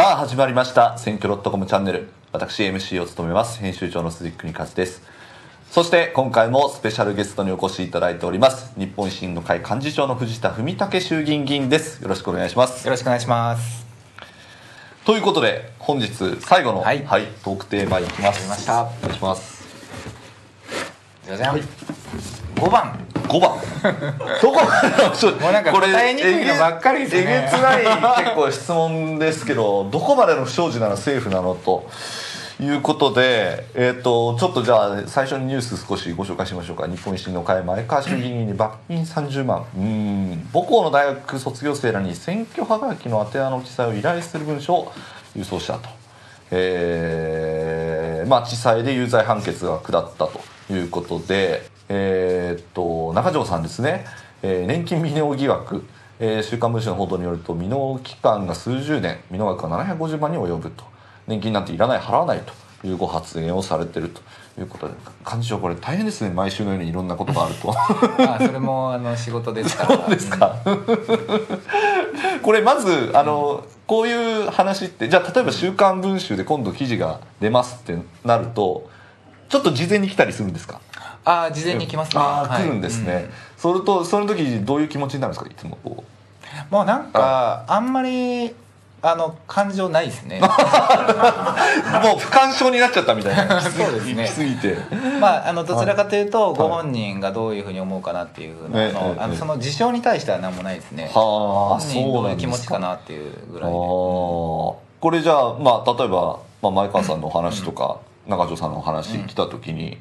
さあ始まりました。選挙 .com チャンネル。私 MC を務めます。編集長の鈴木邦和です。そして今回もスペシャルゲストにお越しいただいております。日本維新の会幹事長の藤田文武衆議院議員です。よろしくお願いします。よろしくお願いします。ということで本日最後の、はい。トークテーマに行きます。お願いします。じゃじゃん、はい。5番5番。どこもうなんかこれ答えにくいのばっかりですね。えげつない結構質問ですけどどこまでの不祥事ならセーフなの？ということで、えー、とちょっとじゃあ最初にニュース少しご紹介しましょうか。日本維新の会前川衆議院に罰金30万。うん。母校の大学卒業生らに選挙はがきの宛名の記載を依頼する文書を郵送したと。えーまあ、地裁で有罪判決が下ったということで、えーっと中条さんですね、えー年金未納疑惑、えー週刊文春の報道によると未納期間が数十年。未納額が750万に及ぶと。年金なんていらない払わないというご発言をされてると。いうことで幹事長これ大変ですね。毎週のようにいろんなことがあると。あそれもあの仕事ですから。そうですか。これまずあのこういう話ってじゃあ例えば「週刊文春」で今度記事が出ますってなるとちょっと事前に来たりするんですか？あ事前に来ますね。ああ、はい。来るんですね、うん。それとその時どういう気持ちになるんですか？いつもこもうなんかあんまりあの感情ないですね。う もう不干渉になっちゃったみたいな。そうですね。来すぎて。まああのどちらかというとい。ご本人がどういうふうに思うかなっていうふうな、のあええのその事象に対しては何もないですね。はあ本人そうどうないう気持ちかなっていうぐらいで。これじゃあまあ例えば、まあ、前川さんのお話とか、中条さんのお話来た時に、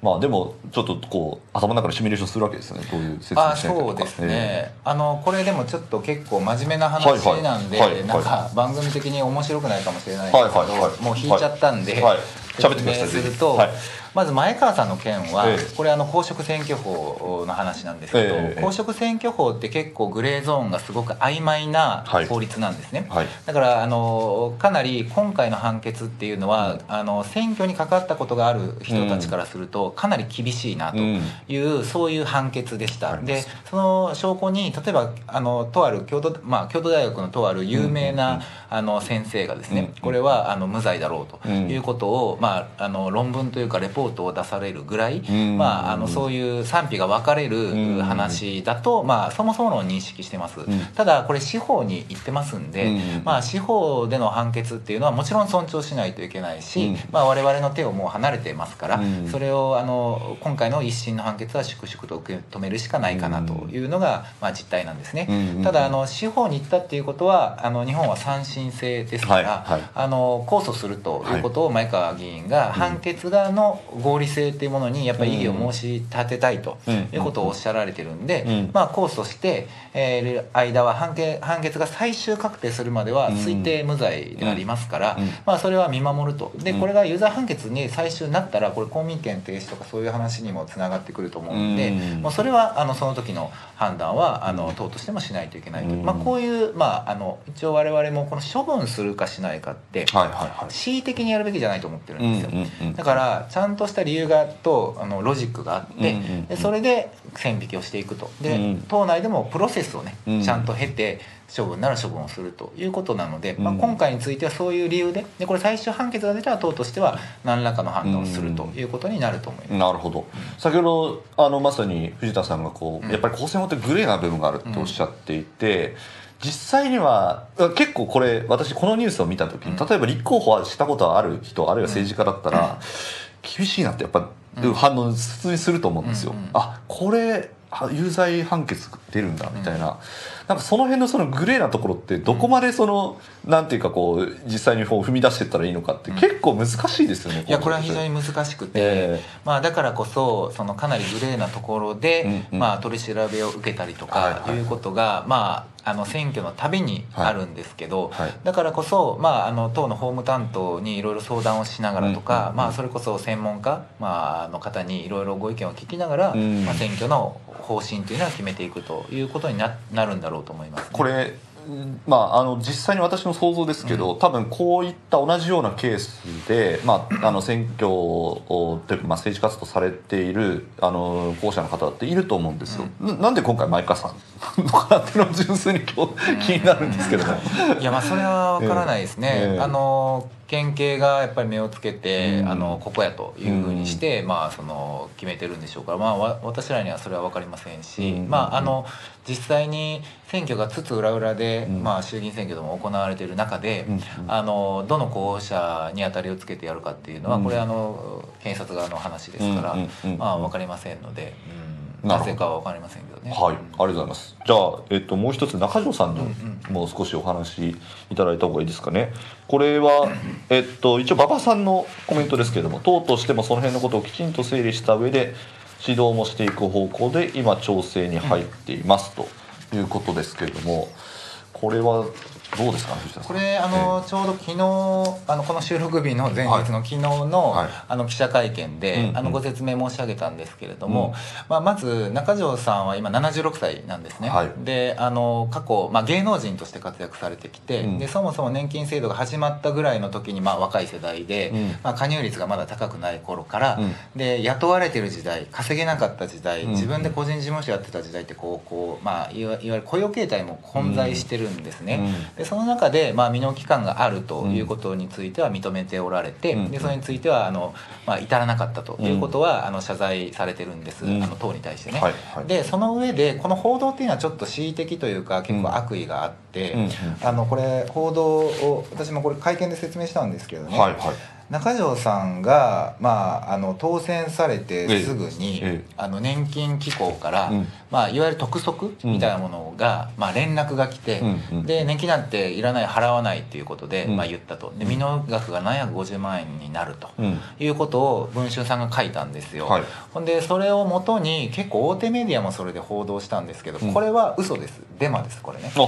まあでもちょっとこう頭の中でシミュレーションするわけですよね。どういう説明あしそうですね、あのこれでもちょっと結構真面目なはい話はいなんで、はいはいなんか番組的に面白くないかもしれないですけど、はいはいはい。もう引いちゃったんで、はい喋って説ください明すると、はいまず前川さんの件は、ええ。これあの公職選挙法の話なんですけど、ええ公職選挙法って結構グレーゾーンがすごく曖昧なはい。法律なんですね、はい。だからあのかなり今回の判決っていうのは、あの選挙にかかったことがある人たちからするとかなり厳しいなという、そういう判決でした。でその証拠に例えばあのとある京都,、まあ、京都大学のとある有名な、あの先生がですね、これはあの無罪だろうとうん。いうことを、まあ、あの論文というかレポートを出されるぐらい、ん。まあ、あのそういう賛否が分かれん。る話だと、まあ、そもそもの認識してます、ん。ただこれ司法に行ってますんで、うん。まあ、司法での判決っていうのはもちろん尊重しないといけないし、うん。まあ、我々の手をもう離れてますから、うん。それをあの今回の一審の判決は粛々と受け止めるしかないかなというのが、まあ、実態なんですね、うんただあの司法に行ったっていうことはあの日本は三審制ですから、はいはい。あの控訴するということを前川議員が判決側の合理性っていうものにやっぱり異議を申し立てたいということをおっしゃられてるんで、うん。まあ、控訴して、えー間は判決判決が最終確定するまでは推定無罪でありますから、うん。まあ、それは見守ると。でうん。これが有罪判決に最終になったらこれ公民権停止とかそういう話にもつながってくると思うんで、うん。もうそれはあのその時の判断はあの党としてもしないといけないと、うん。まあ、こういう、まあ、あの一応我々もこの処分するかしないかって恣意的にやるべきじゃないと思ってるんですよ、だからちゃんとした理由がとあのロジックがあって、うんうんうん。でそれで線引きをしていくと。で、うん。党内でもプロセスをね、うん。ちゃんと経て処分なら処分をするということなので、まあ、うん今回についてはそういう理由ででこれ最終判決が出たら党としては何らかの判断をするということになると思います。なるほど。先ほどあのまさに藤田さんがこう、うん。やっぱり公選法ってグレーな部分があるっておっしゃっていて、実際には結構これ私このニュースを見た時に、うん。例えば立候補はしたことある人あるいは政治家だったら、厳しいなってやっぱうん。反応普通にすると思うんですよ。うんうんあこれは有罪判決出るんだみたいな、なんかその辺のそのグレーなところってどこまでその、なんていうかこう実際にこう踏み出していったらいいのかって結構難しいですよね。いやこれは非常に難しくて、えまあ、だからこそそのかなりグレーなところで、うんうん。まあ、取り調べを受けたりとはいはい。かいうことが、まあ、あの選挙のたびにあるんですけど、はい。だからこそ、まあ、あの党の法務担当にいろいろ相談をしながらとか、うんまあ、それこそ専門家、まあ、の方にいろいろご意見を聞きながら、うん。まあ、選挙の方針というのは決めていくということにななるんだろうと思います、これまあ、あの実際に私の想像ですけど、多分こういった同じようなケースで、まあ、あの選挙をというか、まあ、政治活動されているあの候補者の方っていると思うんですよ、ななんで今回前川さんのかなっていうのは純粋に今日気になるんですけども、いやまあそれは分からないですね、ええ。あの県警がやっぱり目をつけて、うん。あのここやというふうにして、まあその決めてるんでしょうから、まあ、わ私らにはそれは分かりませんし、うんまああの実際に選挙がつつ裏裏で、うん。まあ、衆議院選挙でも行われている中で、うんあのどの候補者に当たりをつけてやるかっていうのは、うん。これあの検察側の話ですから、うんうんうんまあ分かりませんので、うん、なぜかは分かりませんけどね。はい、ありがとうございます。じゃあ、えっと、もう一つ中条さんにうんもう少しお話いただいた方がいいですかね。これは、えっと、一応馬場さんのコメントですけれども、党としてもその辺のことをきちんと整理した上で。指導もしていく方向で今調整に入っていますということですけれども、これはどうですかね藤田さん？これあの、ちょうど昨日あのこの収録日の前日の昨日の,、はい。あの記者会見で、あのご説明申し上げたんですけれども、うんまあ、まず中条さんは今76歳なんですね、はい。であの過去、まあ、芸能人として活躍されてきて、うん。でそもそも年金制度が始まったぐらいの時に、まあ、若い世代で、うん。まあ、加入率がまだ高くない頃から、うん。で雇われてる時代稼げなかった時代、うん。自分で個人事務所やってた時代ってこうこう、まあ、いわいわゆる雇用形態も混在してるんですね。うんでその中で、まあ、未納期間があるということについては認めておられて、うん。でそれについてはあの、まあ、至らなかったということは、あの謝罪されてるんです、うん。あの党に対してね。はいはい。でその上でこの報道っていうのはちょっと恣意的というか結構悪意があって、うんうん。あのこれ報道を私もこれ会見で説明したんですけどね、はいはい中条さんが、まあ、あの当選されてすぐに、ええ。ええあの年金機構から、うん。まあ、いわゆる督促みたいなものが、まあ、連絡が来て、うんうん。で年金なんていらない払わないっていうことで、うん。まあ、言ったと。で未納額が750万円になると。うん。いうことを文春さんが書いたんですよ、はい。ほんでそれをもとに結構大手メディアもそれで報道したんですけど、うん。これは嘘です。デマですこれね。あそ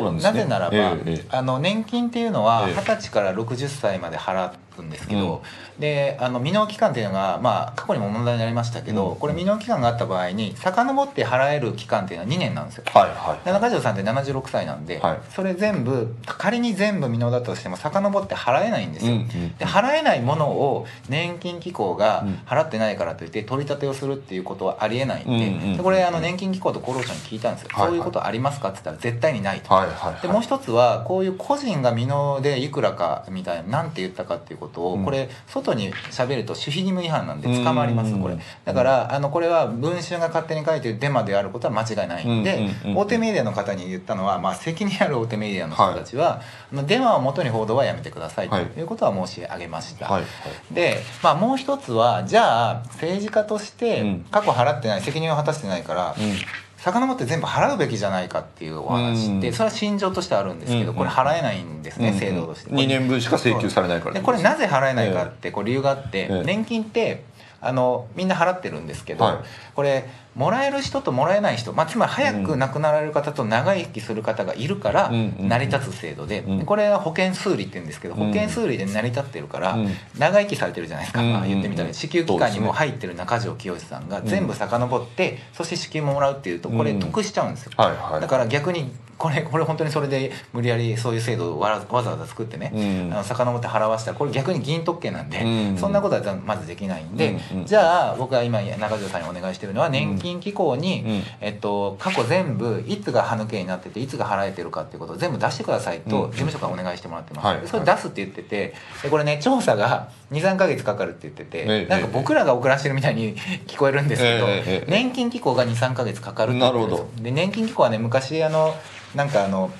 うなんですね。ぜならば、えあの年金っていうのはええ。二十歳から60歳まで払くんですけど、であの未納期間っていうのが、まあ、過去にも問題になりましたけど、うん。これ未納期間があった場合に遡って払える期間っていうのは2年なんですよ。はいはい。で中条さんって76歳なんで、はい。それ全部仮に全部未納だったとしても遡って払えないんですよ、うんうんで払えないものを年金機構がうん。払ってないからといって取り立てをするっていうことはありえないんで,、うんうんでこれあの年金機構と厚労省に聞いたんですよ、はいはい。そういうことありますかって言ったら絶対にないと、はいはいはい。でもう一つはこういう個人が未納でいくらかみたいな何て言ったかっていうことを、うん。これ外に喋ると守秘義務違反なんで捕まりますうんこれ。だからあのこれは文春が勝手に書いてるデマであることは間違いないんで、大手メディアの方に言ったのは、まあ、責任ある大手メディアの人たちは、あのデマを元に報道はやめてくださいとはい。いうことは申し上げました、はい。はい。で、まあ、もう一つはじゃあ政治家としてうん。過去払ってない責任を果たしてないから、うん遡って全部払うべきじゃないかっていうお話で、うん。それは心情としてあるんですけど、うんこれ払えないんですね、うん制度として。2年分しか請求されないからでこれなぜ払えないかってこう理由があって、ええ。年金ってあのみんな払ってるんですけど、はい。これもらえる人ともらえない人、まあ、つまり早く亡くなられる方と長生きする方がいるから成り立つ制度で、うん。これは保険数理って言うんですけどうん。保険数理で成り立ってるからうん。長生きされてるじゃないですか、うんまあ、言ってみたうんら支給期間にも入ってる中条清さんが全部遡ってそして支給ももらうっていうとこれうん。得しちゃうんですよ。だから逆にこれこれ本当にそれで無理やりそういう制度をわざわざ作ってね、うん。あの遡って払わせたらこれ逆に議員特権なんで、うん。そんなことはまずできないんで、うん。うんじゃあ僕は今中条さんにお願いしてるのは年金機構に、うん。えっと、過去全部いつが歯抜けになってていつが払えてるかっていうことを全部出してくださいとうん。事務所からお願いしてもらってます、はい。でそれ出すって言っててでこれね調査が23か月かかるって言ってて、ええなんか僕らが遅らしてるみたいに 聞こえるんですけど、え年金機構が23か月かかるって言ってるんですよ。なるほで年金機構はね昔あのなんかあの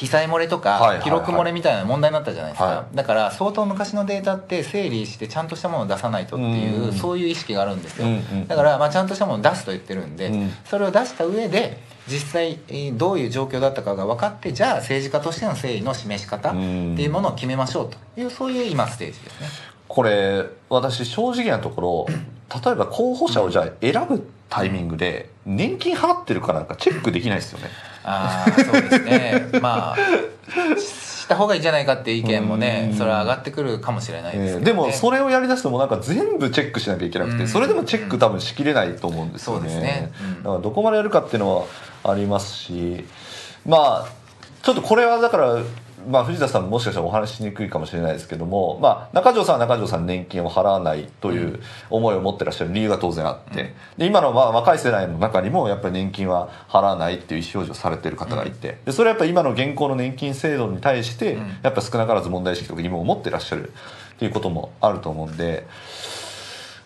記載漏れとか記録漏れみたいな問題になったじゃないですか、はだから相当昔のデータって整理してちゃんとしたものを出さないとっていう、うんそういう意識があるんですよ、うんうんだからまあちゃんとしたものを出すと言ってるんで、うん。それを出した上で実際えーどういう状況だったかが分かってじゃあ政治家としての誠意の示し方っていうものを決めましょうというそういう今ステージですね。これ私正直なところ例えば候補者をじゃあ選ぶタイミングで年金払ってるかなんかチェックできないですよね。ああそうですね。まあしした方がいいんじゃないかっていう意見もねうん。それは上がってくるかもしれないですけど、ね。えーでもそれをやりだすともうなんか全部チェックしなきゃいけなくうん。てそれでもチェック多分しきれないと思うんですよね。そうですね。うん。だからどこまでやるかっていうのはありますしまあちょっとこれはだからまあ、藤田さんもしかしたらお話しにくいかもしれないですけども、まあ、中条さんは中条さん年金を払わないという思いを持ってらっしゃる理由が当然あって、で今のまあ若い世代の中にもやっぱり年金は払わないっていう意思表示をされてる方がいてでそれはやっぱり今の現行の年金制度に対してやっぱ少なからず問題意識とか疑問を持ってらっしゃるっていうこともあると思うんで。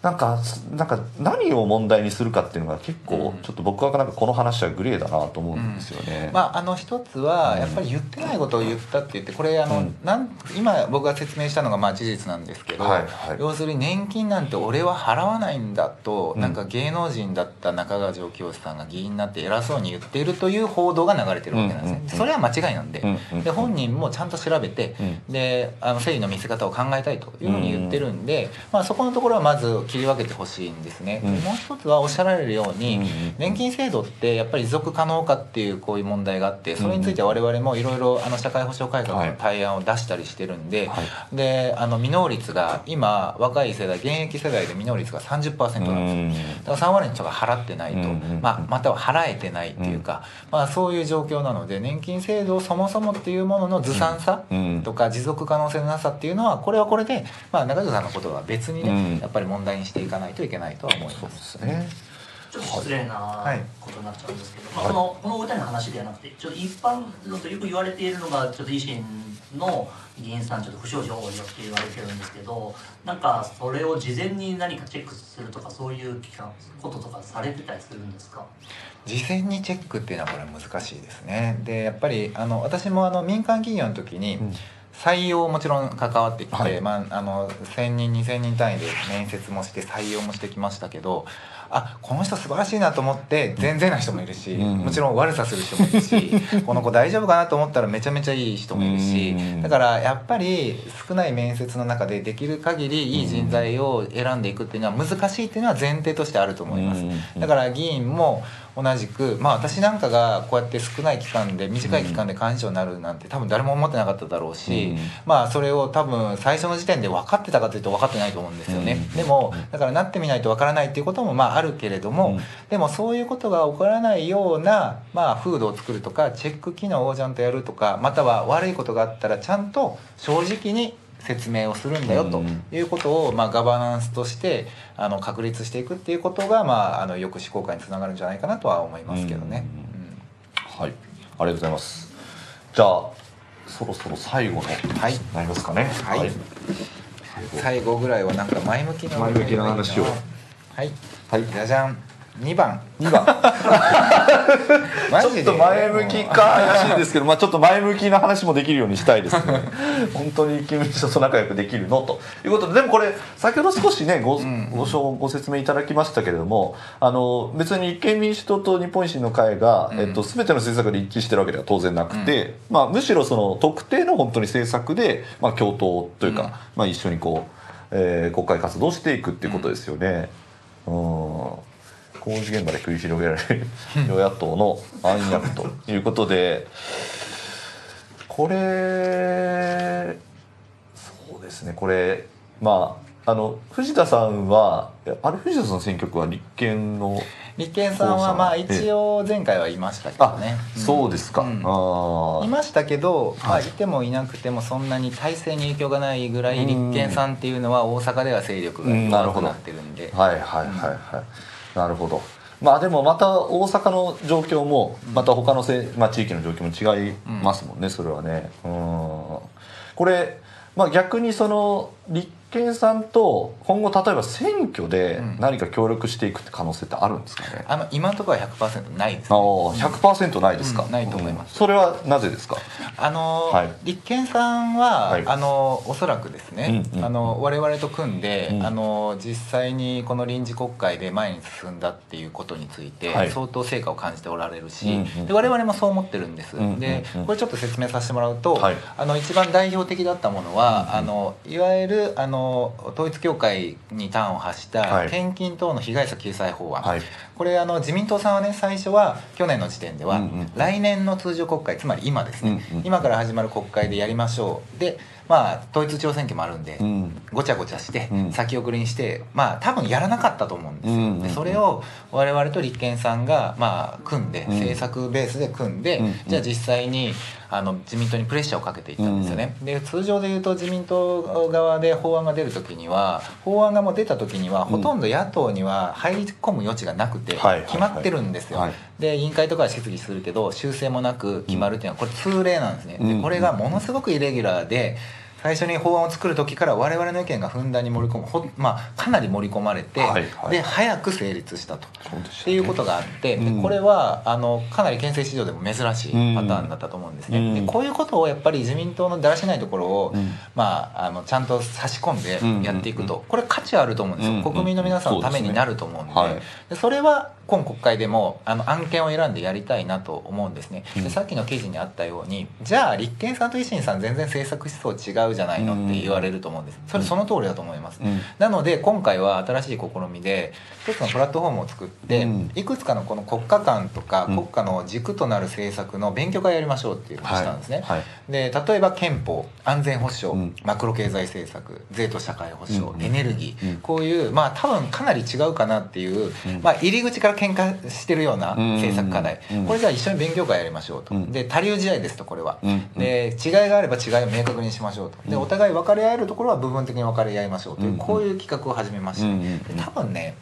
なんかなんか何を問題にするかっていうのが結構ちょっと僕はなんかこの話はグレーだなと思うんですよね。うん、まああの一つはやっぱり言ってないことを言ったって言ってこれあの、うん、なん今僕が説明したのがまあ事実なんですけど、はいはい、要するに年金なんて俺は払わないんだと、うん、なんか芸能人だった中川上京さんが議員になって偉そうに言っているという報道が流れてるわけなんですね。うん。うん。うん、それは間違いなんで、で本人もちゃんと調べて、であの誠意の見せ方を考えたいというふうに言ってるんで、まあそこのところはまず切り分けてほしいんですね、うん、もう一つはおっしゃられるように、年金制度ってやっぱり持続可能かっていうこういう問題があってそれについて我々もいろいろ社会保障改革の対案を出したりしてるんで、はい、であの未納率が今若い世代現役世代で未納率が30%なんですよ。だから3割の人が払ってないと、まあ、または払えてないっていうか、まあ、そういう状況なので年金制度そもそもっていうもののずさんさとか持続可能性のなさっていうのはこれはこれで、まあ、中条さんのことは別にねやっぱり問題にしていかないといけないとは思います。ね。ちょっと失礼なことになっちゃうんですけど、はい、まあ、このこのお二人の話ではなくてちょっと一般のとよく言われているのがちょっと維新の議員さんちょっと不祥事多いよって言われてるんですけどなんかそれを事前に何かチェックするとかそういうこととかされてたりするんですか？事前にチェックっていうのはこれ難しいですね。でやっぱりあの私もあの民間企業の時に、うん採用もちろん関わってきて、はい、まあ、あの1,000人2,000人単位で面接もして採用もしてきましたけどあこの人素晴らしいなと思って全然な人もいるし、うん、もちろん悪さする人もいるし この子大丈夫かなと思ったらめちゃめちゃいい人もいるし、うん、だからやっぱり少ない面接の中でできる限りいい人材を選んでいくっていうのは難しいっていうのは前提としてあると思います。だから議員も同じくまあ私なんかがこうやって少ない期間で短い期間で幹事長になるなんて多分誰も思ってなかっただろうし、うん、まあそれを多分最初の時点で分かってたかというと分かってないと思うんですよね、うん、でもだからなってみないと分からないっていうこともまああるけれども、うん、でもそういうことが起こらないようなまあ風土を作るとかチェック機能をちゃんとやるとかまたは悪いことがあったらちゃんと正直に説明をするんだよということを、まあ、ガバナンスとしてあの確立していくっていうことが、まあ、あの抑止効果につながるんじゃないかなとは思いますけどね。はいありがとうございますじゃあそろそろ最後の、はい、なりますかね。はい、はい、最後ぐらいはなんか前向きな前向きな話を。はい。はい。じゃじゃん。2番。2番。ちょっと前向きか怪しいですけど、まあ、ちょっと前向きな話もできるようにしたいですね。本当に立憲民主党と仲良くできるのと。いうことででもこれ先ほど少しねご,、ごご説明いただきましたけれどもあの別に立憲民主党と日本維新の会が、うん、えっと、全ての政策で一致してるわけでは当然なくて、うん、まあ、むしろその特定の本当に政策で、まあ、共闘というか、うん、まあ、一緒にこう、えー、国会活動していくっていうことですよね。うん工事現場で繰り広げられる与野党の暗躍ということでこれそうですねこれまああの藤田さんはあれ藤田さんの選挙区は立憲の立憲さんはまあ一応前回はいましたけどね、うん、そうですか、うん、いましたけど、まあ、い。てもいなくてもそんなに体制に影響がないぐらい立憲さんっていうのは大阪では勢力が弱くなってるんで、はいはいはいはいなるほど。まあでもまた大阪の状況もまた他のせ、まあ、地域の状況も違いますもんね、それはね。うん。これ、まあ、逆にその立憲さんと今後例えば選挙で何か協力していくって可能性ってあるんですかね、あの今のところは100%ないです、ね、あ100%ないですか、うん、ないと思います、それはなぜですか？あの、はい、立憲さんは、はい、あのおそらくですね、うんうん、あの我々と組んで、うん、あの実際にこの臨時国会で前に進んだっていうことについて、はい、相当成果を感じておられるし、うんうん、で我々もそう思ってるんです、うんうん、でこれちょっと説明させてもらうと、あの一番代表的だったものは、あのいわゆるあの統一教会に端を発した献金等の被害者救済法案、はい、これあの自民党さんはね最初は去年の時点では、来年の通常国会つまり今ですね、うんうん、今から始まる国会でやりましょう。でまあ統一地方選挙もあるんで、うん、ごちゃごちゃしてうん。先送りにして、まあ多分やらなかったと思うんですよ、うんうんうん。でそれを我々と立憲さんがまあ組んで、うん。政策ベースで組んで、うんうん。じゃあ実際にあの自民党にプレッシャーをかけていったんですよね、で通常でいうと自民党側で法案が出る時には法案がもう出た時にはほとんど野党には入り込む余地がなくてはい決まってるんですよ、はい。で委員会とかは質疑するけど修正もなく決まるっていうのはこれ通例なんですね、うんでこれがものすごくイレギュラーで最初に法案を作る時から我々の意見がふんだんに盛り込むほ、まあ、かなり盛り込まれて、はいはい。で早く成立したと。そうでしたね。っていうことがあって、でうん。これはあのかなり憲政史上でも珍しいパターンだったと思うんですね、うん。でこういうことをやっぱり自民党のだらしないところを、うん。まあ、あのちゃんと差し込んでやっていくと、うんこれ価値あると思うんですよ、うん。国民の皆さんのためになると思うんで,、でそれは今国会でもあの案件を選んでやりたいなと思うんですね、うん。でさっきの記事にあったようにじゃあ立憲さんと維新さん全然政策思想違うじゃないのって言われると思うんです。それその通りだと思います、うん。なので今回は新しい試みで一つのプラットフォームを作って、うん。いくつかのこの国家間とかうん。国家の軸となる政策の勉強会やりましょうっていうのをしたんですね、はい。はいで例えば憲法安全保障、うん。マクロ経済政策税と社会保障、うん。エネルギー、うん。こういうまあ多分かなり違うかなっていう、うん。まあ、入り口から喧嘩してるような政策課題、うん。これじゃあ一緒に勉強会やりましょうと、うん。で他流試合ですとこれは、うん。で違いがあれば違いを明確にしましょうとでうん。お互い分かり合えるところは部分的に分かり合いましょうという、うんこういう企画を始めました、多分ね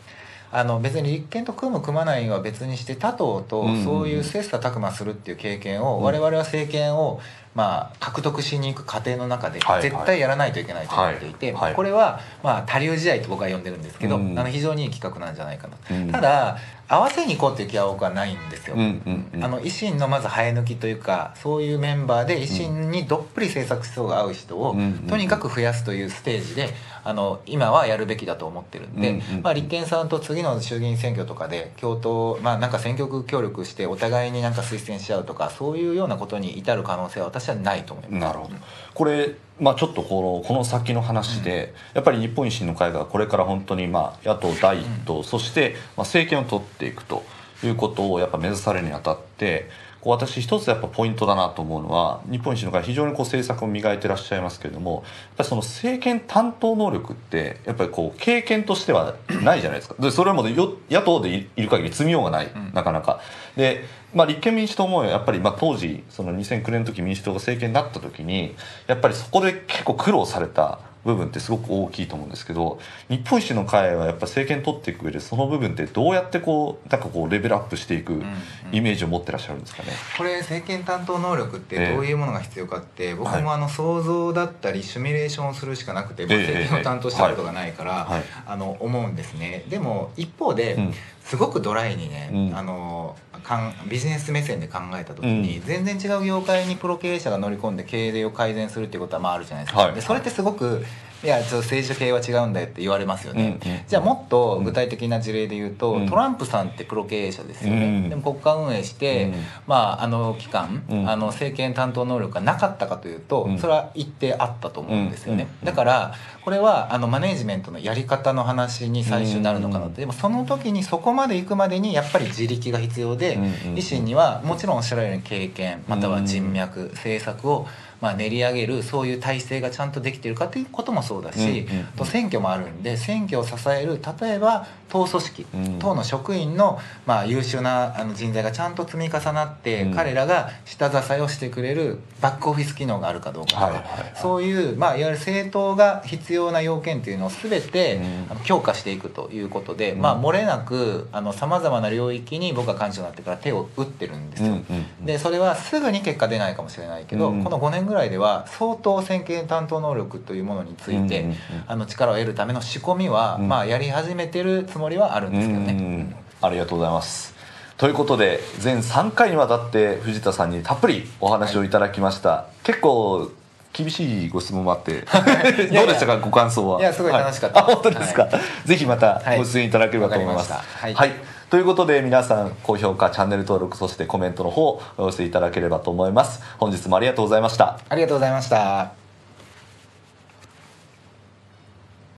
あの別に立憲と組む組まないは別にして他党とうんそういう切磋琢磨するっていう経験を、うん我々は政権をまあ獲得しに行く過程の中で絶対やらないといけないと思っていて、これはまあ多流試合と僕は呼んでるんですけど、うん。あの非常にいい企画なんじゃないかなと、うん。ただ合わせに行こうっていう気は僕はないんですよ、あの維新のまず生え抜きというかそういうメンバーで維新にどっぷり政策思想が合う人をとにかく増やすというステージであの今はやるべきだと思ってるんで、まあ、立憲さんと次の衆議院選挙とかで共闘まあなんか選挙区協力してお互いになんか推薦しちゃうとかそういうようなことに至る可能性は私はないと思います。なるほどこれ、まあ、ちょっとこのこの先の話で、やっぱり日本維新の会がこれから本当にまあ野党第一党、そしてまあ政権を取っていくということをやっぱ目指されるにあたってこう私一つやっぱポイントだなと思うのは日本維新の会非常にこう政策を磨いてらっしゃいますけれどもやっぱりその政権担当能力ってやっぱりこう経験としてはないじゃないですか。でそれはも野党でいいる限り積みようがない、ん。なかなか。で、まあ、立憲民主党もやっぱりまあ当時その2009年の時民主党が政権になった時にやっぱりそこで結構苦労された部分ってすごく大きいと思うんですけど日本維新の会はやっぱ政権取っていく上でその部分ってどうやってこうなんかこうレベルアップしていくんイメージを持ってらっしゃるんですかね？これ政権担当能力ってええ。どういうものが必要かって、僕はい。もあの想像だったりシミュレーションをするしかなくて、まあええ。政権を担当したことがないから、はい。はい。あの思うんですね。でも一方で、うんすごくドライにね、うん。あのかんビジネス目線で考えた時に、うん。全然違う業界にプロ経営者が乗り込んで経営を改善するっていうことはまああるじゃないですか、はい。でそれってすごくいやちょっと政治と経営は違うんだよって言われますよね、うんうんじゃあもっと具体的な事例で言うと、うん。トランプさんってプロ経営者ですよね、うん。でも国家運営して、うん。まああの期間、うん。あの政権担当能力がなかったかというと、うん。それは一定あったと思うんですよね、うん。だからこれはあのマネージメントのやり方の話に最終なるのかなと、うん。でもその時にそこまで行くまでにやっぱり自力が必要で、維新にはもちろんおっしゃられる経験または人脈、政策をまあ練り上げるそういう体制がちゃんとできてるかということもそうだし、と選挙もあるんで選挙を支える例えば党組織、うん。党の職員の、まあ、優秀なあの人材がちゃんと積み重なって、うん。彼らが下支えをしてくれるバックオフィス機能があるかどうかとか、そういう、まあ、いわゆる政党が必要な要件というのを全て、強化していくということで、うん。まあ、漏れなくさまざまな領域に僕は幹事長になってから手を打ってるんですよ。でそれはすぐに結果出ないかもしれないけど、うん。この5年ぐらいでは相当選権担当能力というものについて、あの力を得るための仕込みは、うん。まあ、やり始めてるつもりはあるんですけどね。うんありがとうございます。ということで全3回にわたって藤田さんにたっぷりお話をいただきました、結構厳しいご質問もあって どうでしたか？ご感想は。いやすごい楽しかったはい。あ本当ですか、はぜひまたはいご出演いただければと思います、はいということで皆さん高評価チャンネル登録そしてコメントの方お寄せいただければと思います本日もありがとうございましたありがとうございました。